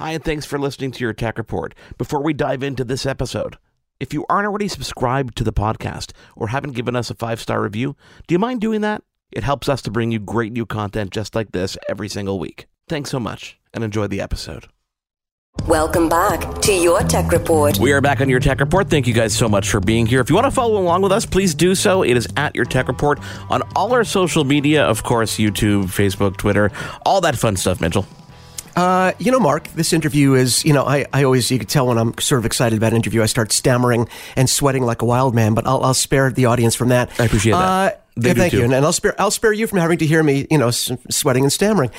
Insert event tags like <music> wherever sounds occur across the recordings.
Hi, and thanks for listening to your tech report. Before we dive into this episode, if you aren't already subscribed to the podcast or haven't given us a five-star review, do you mind doing that? It helps us to bring you great new content just like this every single week. Thanks so much and enjoy the episode. Welcome back to Your Tech Report. We are back on Your Tech Report. Thank you guys so much for being here. If you want to follow along with us, please do so. It is at Your Tech Report on all our social media, of course, YouTube, Facebook, Twitter, all that fun stuff, Mitchell. Uh, you know, Mark, this interview is, you know, I, I always, you can tell when I'm sort of excited about an interview, I start stammering and sweating like a wild man, but I'll, I'll spare the audience from that. I appreciate that. Uh, yeah, thank too. you, and, and I'll spare I'll spare you from having to hear me, you know, s- sweating and stammering.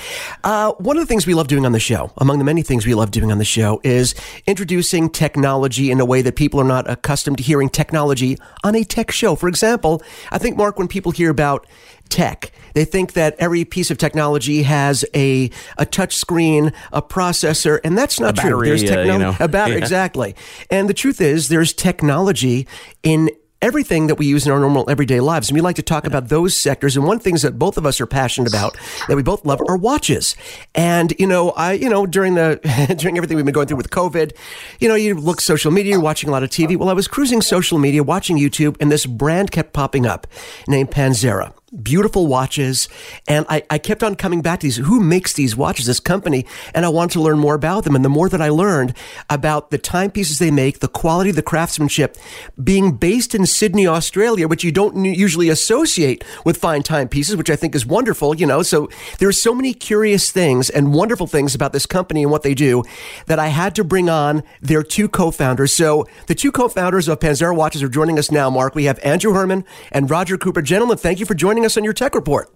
Uh, one of the things we love doing on the show, among the many things we love doing on the show, is introducing technology in a way that people are not accustomed to hearing technology on a tech show. For example, I think Mark, when people hear about tech, they think that every piece of technology has a a touch screen, a processor, and that's not A true. battery, There's uh, you technology know. a battery, <laughs> Yeah. exactly. And the truth is, there's technology in everything that we use in our normal everyday lives. And we like to talk about those sectors. And one things that both of us are passionate about, that we both love, are watches. And, you know, I, you know, during the, <laughs> during everything we've been going through with COVID, you know, you look social media, you're watching a lot of TV. Well, I was cruising social media, watching YouTube, and this brand kept popping up named Panzera beautiful watches. And I, I kept on coming back to these. Who makes these watches? This company. And I wanted to learn more about them. And the more that I learned about the timepieces they make, the quality, the craftsmanship, being based in Sydney, Australia, which you don't usually associate with fine timepieces, which I think is wonderful, you know. So there's so many curious things and wonderful things about this company and what they do that I had to bring on their two co-founders. So the two co-founders of Panzera Watches are joining us now, Mark. We have Andrew Herman and Roger Cooper. Gentlemen, thank you for joining us on your tech report.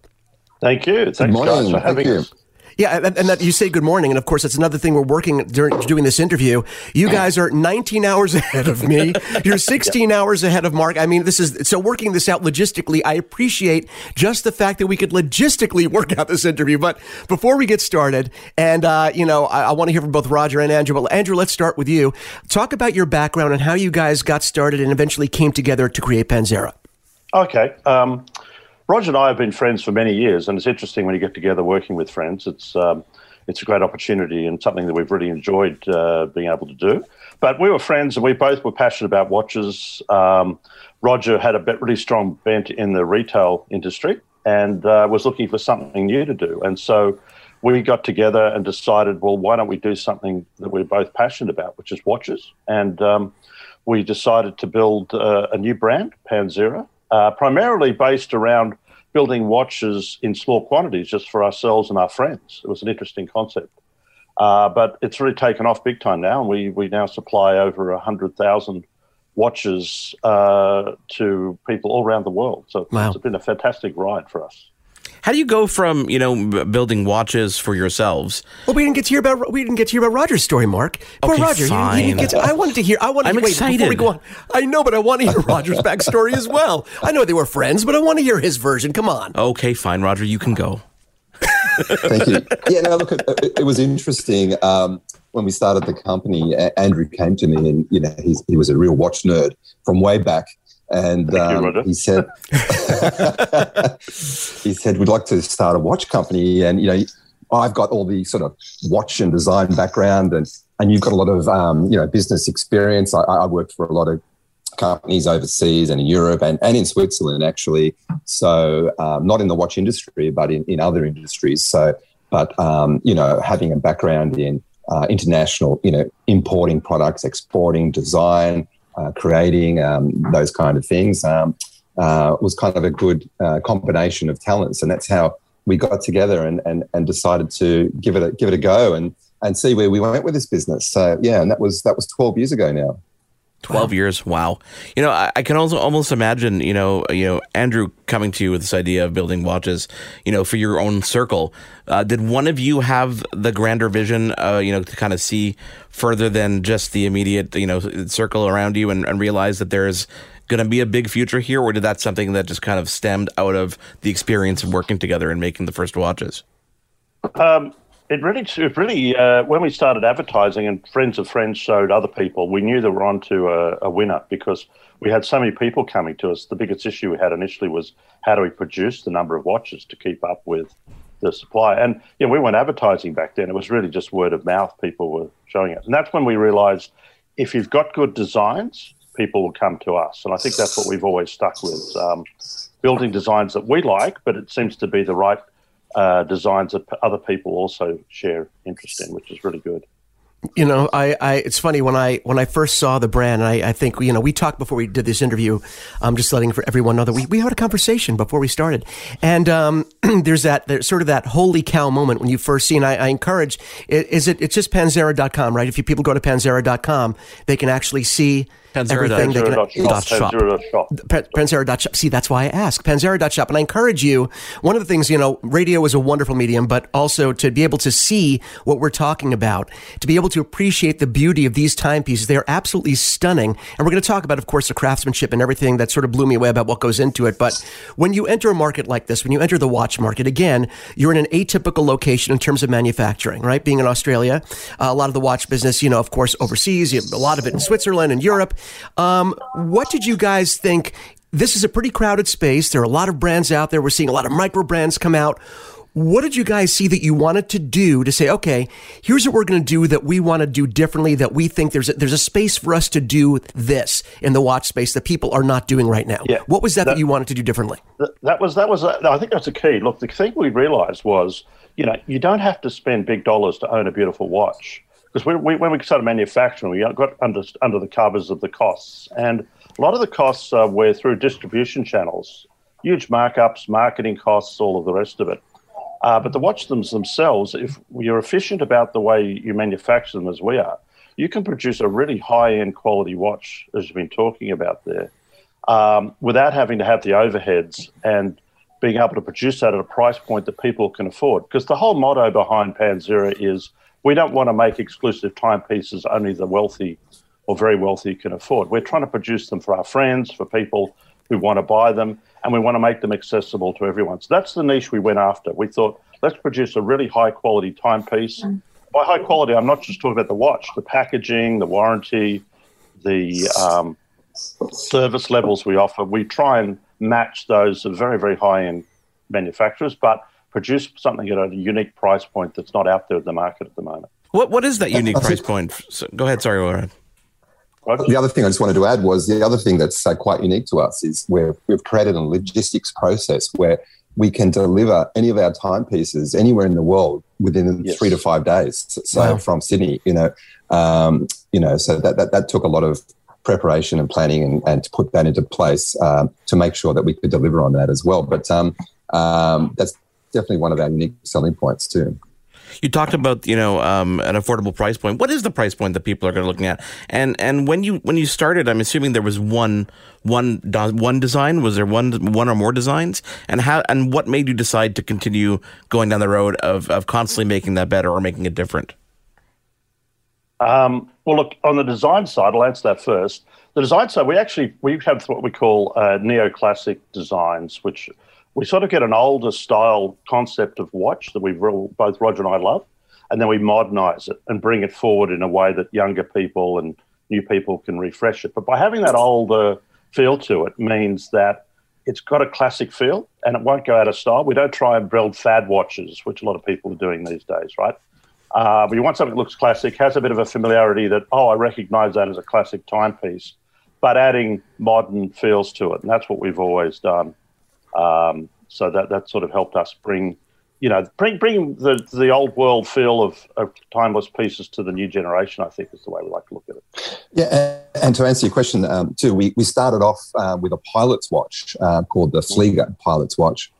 Thank you. Thanks, morning. guys, for Thank having you. us. Yeah, and, and that you say good morning, and of course that's another thing we're working during doing this interview. You guys are 19 hours <laughs> ahead of me. You're 16 hours ahead of Mark. I mean, this is so working this out logistically. I appreciate just the fact that we could logistically <laughs> work out this interview. But before we get started, and uh, you know, I, I want to hear from both Roger and Andrew. But Andrew, let's start with you. Talk about your background and how you guys got started and eventually came together to create Panzera. Okay. Um, Roger and I have been friends for many years, and it's interesting when you get together working with friends. It's um, it's a great opportunity and something that we've really enjoyed uh, being able to do. But we were friends, and we both were passionate about watches. Um, Roger had a bit- really strong bent in the retail industry and uh, was looking for something new to do, and so. We got together and decided, well, why don't we do something that we're both passionate about, which is watches? And um, we decided to build uh, a new brand, Panzera, uh, primarily based around building watches in small quantities just for ourselves and our friends. It was an interesting concept. Uh, but it's really taken off big time now, and we, we now supply over 100,000 watches uh, to people all around the world. So Wow. it's been a fantastic ride for us. How do you go from, you know, building watches for yourselves? Well, we didn't get to hear about we didn't get to hear about Roger's story, Mark. Poor Okay, Roger, you- you, didn't get to, I wanted to hear. I wanted. I'm to, wait, Before we excited. go on, I know, but I want to hear Roger's backstory as well. I know they were friends, but I want to hear his version. Come on. Okay, fine, Roger, you can go. Thank you. Yeah, no, look, it, it was interesting. Um, when we started the company, Andrew came to me and, you know, he's, he was a real watch nerd from way back. And you, um, Roger. he said, <laughs> he said, we'd like to start a watch company. And, you know, I've got all the sort of watch and design background and, and you've got a lot of, um, you know, business experience. I, I worked for a lot of companies overseas and in Europe and, and in Switzerland, actually. So, um, not in the watch industry, but in, in other industries. So, but, um, you know, having a background in uh, international, you know, importing products, exporting, design, uh, creating um, those kind of things um, uh, was kind of a good uh, combination of talents. And that's how we got together and, and, and decided to give it a, give it a go and, and see where we went with this business. So, yeah, and that was, that was 12 years ago now. Twelve years, wow! You know, I, I, can also almost imagine, you know, you know, Andrew coming to you with this idea of building watches, you know, for your own circle. Uh, did one of you have the grander vision, uh, you know, to kind of see further than just the immediate, you know, circle around you, and, and realize that there's going to be a big future here, or did that something that just kind of stemmed out of the experience of working together and making the first watches? Um, it really, it really, uh, when we started advertising and friends of friends showed other people, we knew we were onto a, a winner because we had so many people coming to us. The biggest issue we had initially was how do we produce the number of watches to keep up with the supply? And yeah, we weren't advertising back then. It was really just word of mouth. People were showing it, and that's when we realised if you've got good designs, people will come to us. And I think that's what we've always stuck with: um, building designs that we like, but it seems to be the right uh, designs that other people also share interest in, which is really good. You know, I, I, it's funny when I when I first saw the brand, and I, I think you know we talked before we did this interview. I'm just letting for everyone know that we, we had a conversation before we started, and um, <clears throat> there's that there's sort of that holy cow moment when you first see. And I, I encourage, is it it's just panzera.com, right? If you people go to panzera.com, they can actually see. Everything. They can, Panzera. shop. Panzera. shop. See, that's why I ask. Panzera. shop. And I encourage you, one of the things, you know, radio is a wonderful medium, but also to be able to see what we're talking about, to be able to appreciate the beauty of these timepieces. They are absolutely stunning. And we're going to talk about, of course, the craftsmanship and everything that sort of blew me away about what goes into it. But when you enter a market like this, when you enter the watch market, again, you're in an atypical location in terms of manufacturing, right? Being in Australia, uh, a lot of the watch business, you know, of course, overseas, a lot of it in Switzerland and Europe. Um, what did you guys think? This is a pretty crowded space. There are a lot of brands out there. We're seeing a lot of micro brands come out. What did you guys see that you wanted to do to say, okay, here's what we're going to do that we want to do differently, that we think there's a, there's a space for us to do this in the watch space that people are not doing right now? Yeah, what was that, that, that you wanted to do differently? That was, that was, uh, I think that's a key. Look, the thing we realized was, you know, you don't have to spend big dollars to own a beautiful watch because we, we, when we started manufacturing, we got under under the covers of the costs, and a lot of the costs uh, were through distribution channels, huge markups, marketing costs, all of the rest of it. Uh, but the watch themselves, if you're efficient about the way you manufacture them as we are, you can produce a really high-end quality watch, as you've been talking about there, um, without having to have the overheads and being able to produce that at a price point that people can afford. Because the whole motto behind Panzera is we don't want to make exclusive timepieces only the wealthy or very wealthy can afford. We're trying to produce them for our friends, for people who want to buy them, and we want to make them accessible to everyone. So that's the niche we went after. We thought, let's produce a really high quality timepiece. Mm. By high quality, I'm not just talking about the watch, the packaging, the warranty, the um, service levels we offer. We try and match those of very, very high end manufacturers, but produce something at a unique price point that's not out there in the market at the moment. What What is that unique price point? So, go ahead. Sorry, Warren. The other thing I just wanted to add was the other thing that's uh, quite unique to us is where we've created a logistics process where we can deliver any of our timepieces anywhere in the world within yes. three to five days. So wow. from Sydney, you know, um, you know, so that, that that took a lot of preparation and planning and, and to put that into place um, to make sure that we could deliver on that as well. But um, um, that's definitely one of our unique selling points too. You talked about you know um, an affordable price point. What is the price point that people are going to looking at? And and when you when you started, I'm assuming there was one one one design. Was there one one or more designs? And how and what made you decide to continue going down the road of of constantly making that better or making it different? Um, well, look on the design side. I'll answer that first. The design side, we actually we have what we call uh, neoclassic designs, which we sort of get an older style concept of watch that we both Roger and I love, and then we modernize it and bring it forward in a way that younger people and new people can refresh it. But by having that older feel to it means that it's got a classic feel and it won't go out of style. We don't try and build fad watches, which a lot of people are doing these days, right? Uh, but you want something that looks classic, has a bit of a familiarity that, oh, I recognize that as a classic timepiece, but adding modern feels to it. And that's what we've always done. Um, so that that sort of helped us bring, you know, bring bring the the old world feel of, of timeless pieces to the new generation. I think is the way we like to look at it. Yeah, and, to answer your question um, too, we we started off uh, with a pilot's watch uh, called the Flieger pilot's watch.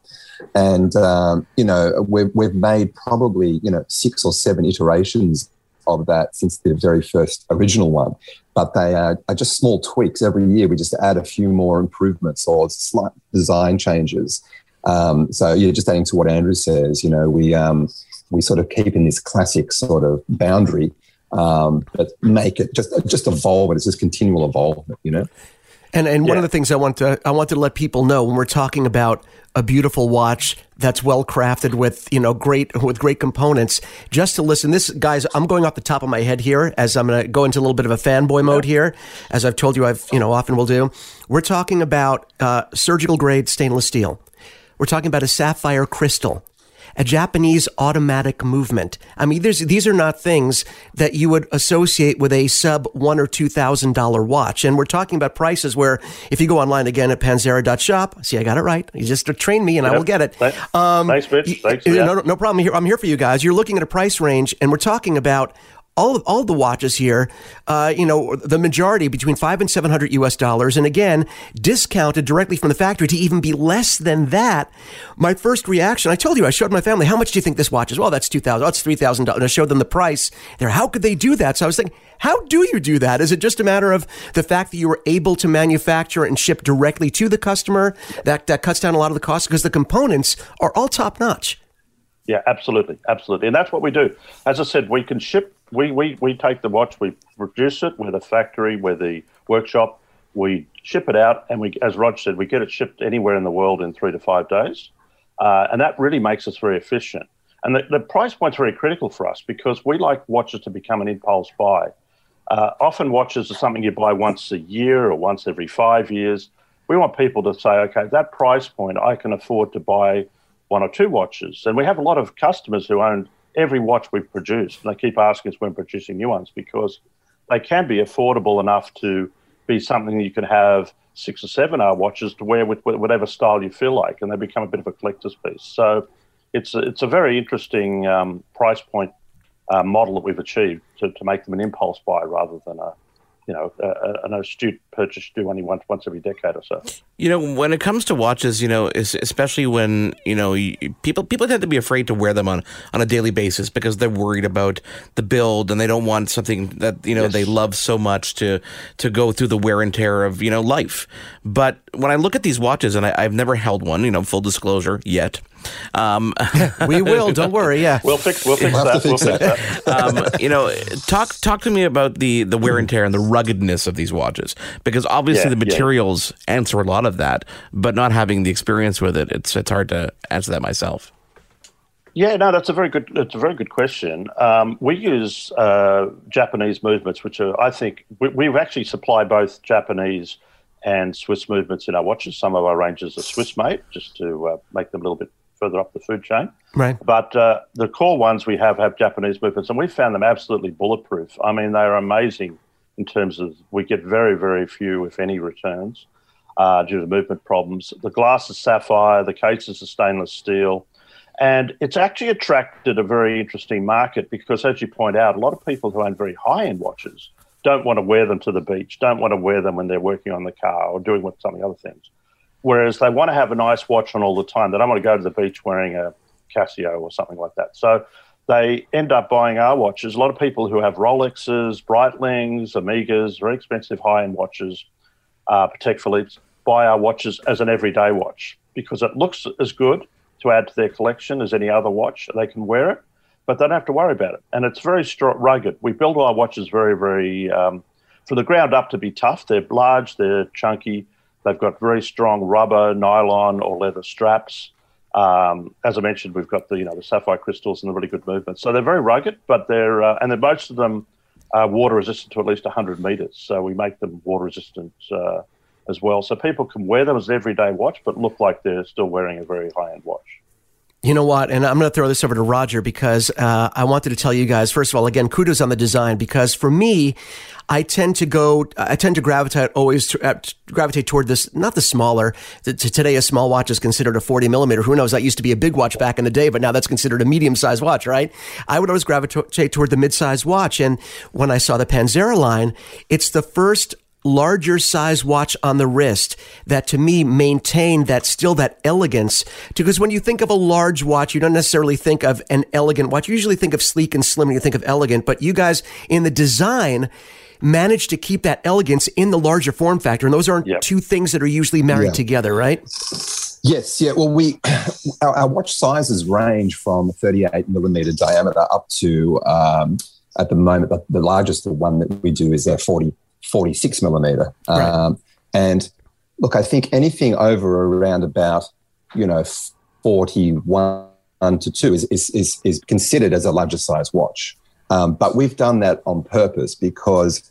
And um, you know we've, we've made probably you know six or seven iterations of that since the very first original one. But they are, are just small tweaks every year. We just add a few more improvements or slight design changes. Um, so yeah, just adding to what Andrew says, you know, we um, we sort of keep in this classic sort of boundary, um, but make it just just evolve. It's just continual evolvement, you know. And and yeah. one of the things I want to I want to let people know when we're talking about a beautiful watch that's well crafted with you know great with great components. Just to listen, this guys, I'm going off the top of my head here as I'm going to go into a little bit of a fanboy mode here, as I've told you I've you know often will do. We're talking about uh, surgical grade stainless steel. We're talking about a sapphire crystal a Japanese automatic movement. I mean, these are not things that you would associate with a sub one or two thousand dollar watch. And we're talking about prices where if you go online again at panzera.shop, see, I got it right. You just train me and yep. I will get it. Um, Thanks, Mitch. Thanks. No, no, no problem. Here, I'm here for you guys. You're looking at a price range and we're talking about all of, all of the watches here, uh, you know, the majority between five and seven hundred U.S. dollars, and again discounted directly from the factory to even be less than that. My first reaction, I told you, I showed my family, how much do you think this watch is? Well, that's two thousand. That's three thousand dollars. I showed them the price. There, how could they do that? So I was thinking, how do you do that? Is it just a matter of the fact that you were able to manufacture and ship directly to the customer? That that cuts down a lot of the cost because the components are all top notch. Yeah, absolutely, absolutely, and that's what we do. As I said, we can ship we, we, we take the watch, we produce it, we're the factory, we're the workshop, we ship it out, and we, as Rog said, we get it shipped anywhere in the world in three to five days. Uh, and that really makes us very efficient. And the, the price point's very critical for us because we like watches to become an impulse buy. Uh, often watches are something you buy once a year or once every five years. We want people to say, okay, that price point, I can afford to buy one or two watches. And we have a lot of customers who own every watch we've produced. And they keep asking us when producing new ones because they can be affordable enough to be something you can have six or seven hour watches to wear with whatever style you feel like, and they become a bit of a collector's piece. So it's a, it's a very interesting um, price point uh, model that we've achieved to, to make them an impulse buy rather than a you know, uh, uh, an astute purchase do only once once every decade or so. You know, when it comes to watches, you know, especially when you know people people tend to be afraid to wear them on on a daily basis because they're worried about the build and they don't want something that you know yes. they love so much to to go through the wear and tear of you know life. But when I look at these watches, and I, I've never held one, you know, full disclosure yet. Um, <laughs> we will. Don't worry. Yeah, we'll fix. We'll fix we'll that. Fix we'll that. Fix that. um, you know, talk talk to me about the the wear and tear and the ruggedness of these watches because obviously yeah, the materials yeah. answer a lot of that, but not having the experience with it, it's it's hard to answer that myself. Yeah, no, that's a very good. That's a very good question. Um, we use uh, Japanese movements, which are, I think, we, we've actually supplied both Japanese and Swiss movements in our watches. Some of our ranges are Swiss made, just to uh, make them a little bit further up the food chain. Right. But uh, the core ones we have have Japanese movements, and we found them absolutely bulletproof. I mean, they are amazing in terms of we get very, very few, if any, returns uh, due to movement problems. The glass is sapphire, the cases are stainless steel. And it's actually attracted a very interesting market because, as you point out, a lot of people who own very high end watches don't want to wear them to the beach, don't want to wear them when they're working on the car or doing some of the other things. Whereas they want to have a nice watch on all the time. They don't want to go to the beach wearing a Casio or something like that. So they end up buying our watches. A lot of people who have Rolexes, Breitlings, Omegas, very expensive high end watches, uh, Patek Philippe's, buy our watches as an everyday watch because it looks as good to add to their collection as any other watch. They can wear it, but they don't have to worry about it. And it's very strong, rugged. We build our watches very, very, um, from the ground up to be tough. They're large, they're chunky, They've got very strong rubber, nylon, or leather straps. Um, as I mentioned, we've got the you know the sapphire crystals and the really good movement. So they're very rugged, but they're uh, and most of them are water resistant to at least 100 meters. So we make them water resistant uh, as well. So people can wear them as an everyday watch, but look like they're still wearing a very high end watch. You know what? And I'm going to throw this over to Roger because uh, I wanted to tell you guys, first of all, again, kudos on the design because for me, I tend to go, I tend to gravitate always to, uh, gravitate toward this, not the smaller. To, to today, a small watch is considered a 40 millimeter. Who knows? That used to be a big watch back in the day, but now that's considered a medium sized watch, right? I would always gravitate toward the mid sized watch. And when I saw the Panzera line, it's the first larger size watch on the wrist that to me maintain that still that elegance. Because when you think of a large watch, you don't necessarily think of an elegant watch. You usually think of sleek and slim when you think of elegant, but you guys in the design managed to keep that elegance in the larger form factor. And those aren't Yep. two things that are usually married Yeah. together, right? Yes, yeah. Well, we <clears throat> our, our watch sizes range from 38 millimeter diameter up to um, at the moment the, the largest one that we do is a 40 46 millimeter. Right. Um, and look, I think anything over around about you know 41 to two is is is, is considered as a larger size watch. Um, but we've done that on purpose because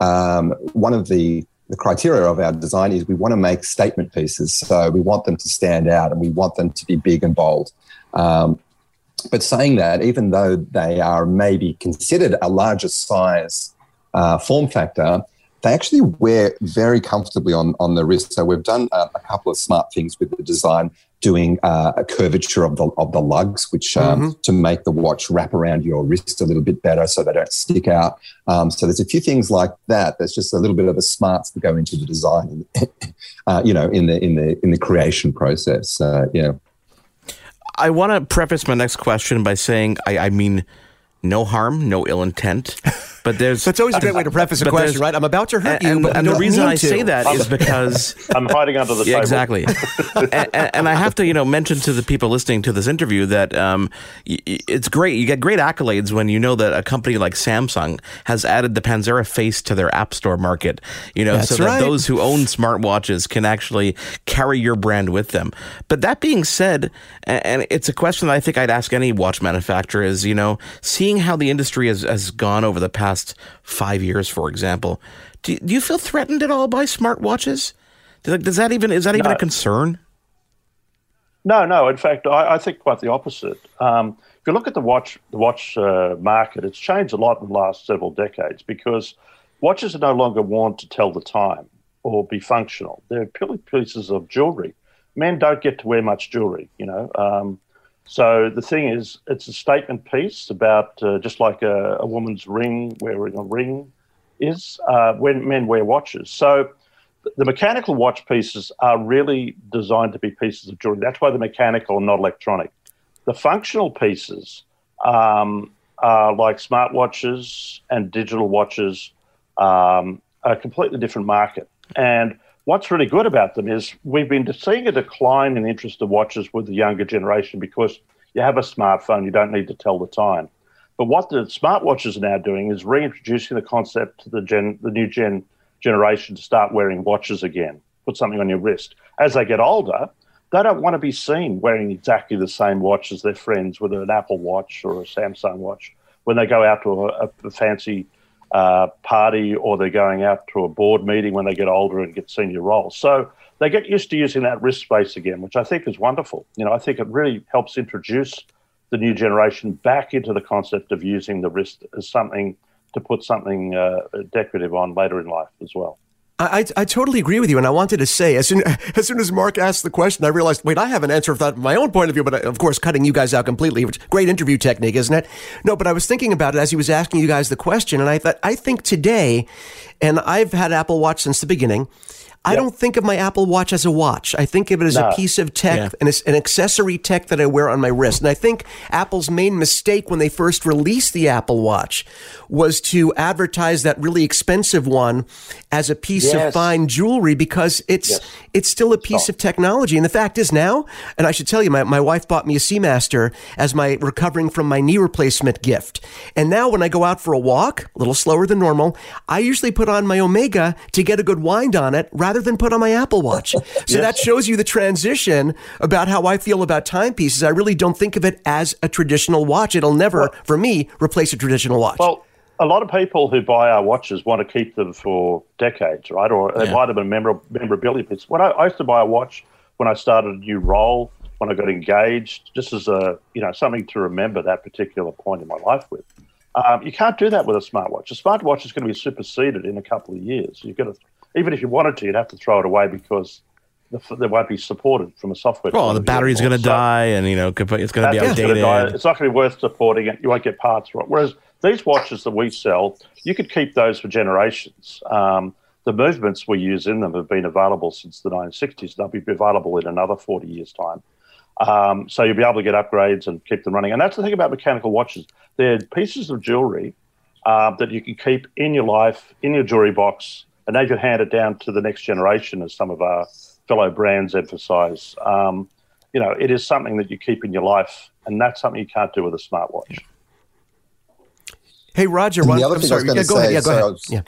um, one of the the criteria of our design is we want to make statement pieces. So we want them to stand out and we want them to be big and bold. Um, but saying that, even though they are maybe considered a larger size uh, form factor, they actually wear very comfortably on, on the wrist. So we've done uh, a couple of smart things with the design, doing uh, a curvature of the of the lugs, which um, to make the watch wrap around your wrist a little bit better, so they don't stick out. Um, so there's a few things like that. There's just a little bit of the smarts that go into the design, <laughs> uh, you know, in the in the in the creation process. Uh, yeah. I want to preface my next question by saying I, I mean no harm, no ill intent, <laughs> but there's That's always a great way to preface a question, right? I'm about to hurt and, you, and, but and the reason I to. say that is because <laughs> I'm hiding under the Yeah, table. exactly. <laughs> and, and- and I have to, you know, mention to the people listening to this interview that um, y- y- it's great. You get great accolades when you know that a company like Samsung has added the Panzera face to their App Store market. You know, That's so that right. those who own smartwatches can actually carry your brand with them. But that being said, and it's a question that I think I'd ask any watch manufacturer is, you know, seeing how the industry has, has gone over the past five years, for example, do, do you feel threatened at all by smartwatches? Does, does that even is that even a concern? No, no. In fact, I, I think quite the opposite. Um, if you look at the watch, the watch uh, market, it's changed a lot in the last several decades because watches are no longer worn to tell the time or be functional. They're purely pieces of jewelry. Men don't get to wear much jewelry, you know. Um, so the thing is, it's a statement piece about uh, just like a, a woman's ring, wearing a ring is uh, when men wear watches. So the mechanical watch pieces are really designed to be pieces of jewelry. That's why they're mechanical and not electronic. The functional pieces um, are like smartwatches and digital watches, um, a completely different market. And what's really good about them is we've been seeing a decline in interest of watches with the younger generation because you have a smartphone, you don't need to tell the time. But what the smartwatches are now doing is reintroducing the concept to the gen, the new gen generation to start wearing watches again. Put something on your wrist. As they get older, they don't want to be seen wearing exactly the same watch as their friends, whether an Apple Watch or a Samsung watch. When they go out to a, a fancy uh, party or they're going out to a board meeting when they get older and get senior roles. So they get used to using that wrist space again, which I think is wonderful. You know, I think it really helps introduce the new generation back into the concept of using the wrist as something to put something uh, decorative on later in life as well. I, I I totally agree with you, and I wanted to say as soon <laughs> as soon as Mark asked the question, I realized, wait, I have an answer for that from my own point of view, but I, of course, cutting you guys out completely, which great interview technique, isn't it? No, but I was thinking about it as he was asking you guys the question, and I thought, I think today, and I've had Apple Watch since the beginning. I don't think of my Apple Watch as a watch. I think of it as No. a piece of tech Yeah. and an accessory tech that I wear on my wrist. And I think Apple's main mistake when they first released the Apple Watch was to advertise that really expensive one as a piece of Yes. fine jewelry because it's Yes. it's still a piece of technology. And the fact is now, and I should tell you, my, my wife bought me a Seamaster as my recovering from my knee replacement gift. And now when I go out for a walk, a little slower than normal, I usually put on my Omega to get a good wind on it rather than put on my Apple Watch. <laughs> So that shows you the transition about how I feel about timepieces. I really don't think of it as a traditional watch. It'll never, for me, replace a traditional watch. Well, a lot of people who buy our watches want to keep them for decades, right? Or they Yeah. might have been memor- memorabilia piece. When I, I used to buy a watch when I started a new role, when I got engaged, just as a you know something to remember that particular point in my life with. Um, you can't do that with a smartwatch. A smartwatch is going to be superseded in a couple of years. You've got to, even if you wanted to, you'd have to throw it away because the, they won't be supported from a software. Well, the battery's going to So- die, and you know, it's going to be outdated. die. It's not going to be worth supporting it. You won't get parts right. Whereas these watches that we sell, you could keep those for generations. Um, the movements we use in them have been available since the 1960s. They'll be available in another 40 years' time. Um, so you'll be able to get upgrades and keep them running. And that's the thing about mechanical watches. They're pieces of jewelry uh, that you can keep in your life, in your jewelry box, and they can hand it down to the next generation, as some of our fellow brands emphasize. Um, you know, it is something that you keep in your life, and that's something you can't do with a smartwatch. Hey, Roger. And the other I'm thing sorry. I was Yeah, going to go say, ahead. Yeah, go so I was, Yeah.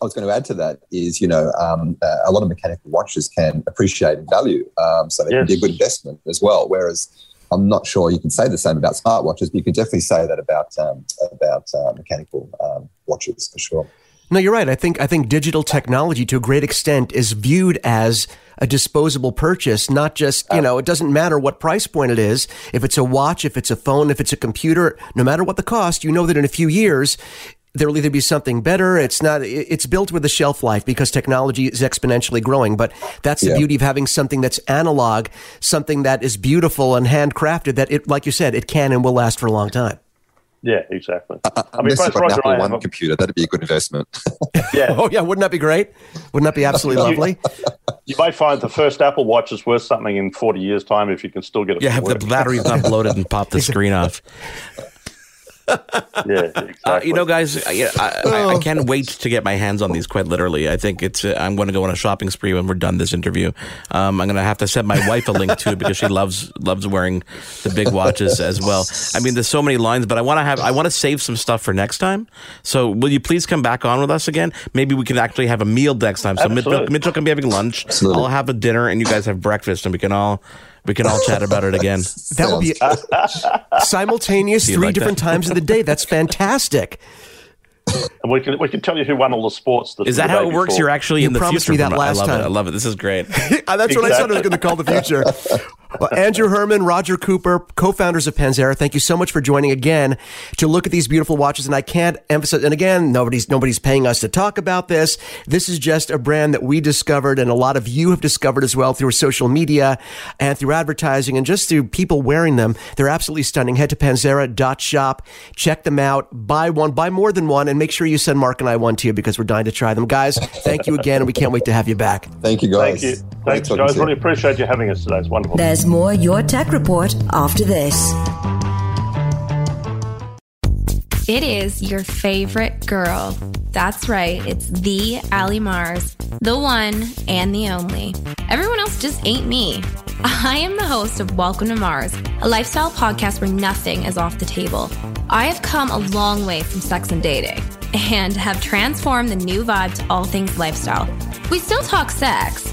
I was going to add to that is, you know, um, uh, a lot of mechanical watches can appreciate in value, um, so they can be a good investment as well. Whereas I'm not sure you can say the same about smartwatches, but you can definitely say that about um, about uh, mechanical um, watches for sure. No, you're right. I think I think digital technology to a great extent is viewed as a disposable purchase, not just, you know, it doesn't matter what price point it is. If it's a watch, if it's a phone, if it's a computer, no matter what the cost, you know that in a few years there will either be something better. It's not, it's built with a shelf life because technology is exponentially growing. But that's the Yeah. beauty of having something that's analog, something that is beautiful and handcrafted that it, like you said, it can and will last for a long time. Yeah, exactly. I mean, Unless both you've got Roger and Apple I One a- computer, that'd be a good investment. <laughs> yeah, Oh yeah. Wouldn't that be great? Wouldn't that be absolutely lovely? you may find the first Apple Watch is worth something in 40 years' time if you can still get it. Yeah, to have the work. battery's not bloated and pop the <laughs> screen off. Yeah, exactly. Uh, you know, guys, I, I, I, I can't wait to get my hands on these. Quite literally, I think it's. Uh, I'm going to go on a shopping spree when we're done this interview. Um, I'm going to have to send my wife a link too because she loves loves wearing the big watches as well. I mean, there's so many lines, but I want to have. I want to save some stuff for next time. So, will you please come back on with us again? Maybe we can actually have a meal next time. So Mitchell, Mitchell can be having lunch. Absolutely. I'll have a dinner, and you guys have breakfast, and we can all we can all chat about it again. <laughs> That would be simultaneous <laughs> three like different that? times of the day. That's fantastic. and we can we can tell you who won all the sports. The, Is that how day it works? before. You're actually You in the promised future. me that last I love time. it. I love it. This is great. <laughs> That's what I said I was going to call the future. Well, Andrew Herman, Roger Cooper, co-founders of Panzera, thank you so much for joining again to look at these beautiful watches. And I can't emphasize, and again, nobody's nobody's paying us to talk about this. This is just a brand that we discovered, and a lot of you have discovered as well through social media and through advertising, and just through people wearing them. They're absolutely stunning. Head to panzera.shop, check them out, buy one, buy more than one, and make sure you send Mark and I one too because we're dying to try them, guys. Thank you again, and we can't wait to have you back. Thank you, guys. Thank you, thanks, guys. to you. Really appreciate you having us today. It's wonderful. There's more Your Tech Report after this. It is your favorite girl. That's right, it's the Ali Mars, the one and the only. Everyone else just ain't me. I am the host of Welcome to Mars, a lifestyle podcast where nothing is off the table. I have come a long way from sex and dating and have transformed the new vibe to all things lifestyle. We still talk sex,